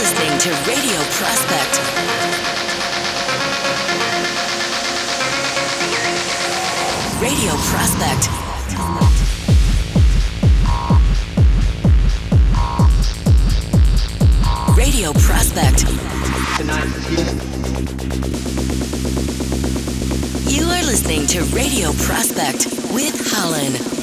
listening to Radio Prospect. Radio Prospect. Radio Prospect. You are listening to Radio Prospect with Hollen.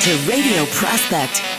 To Radio Prospect.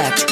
concept.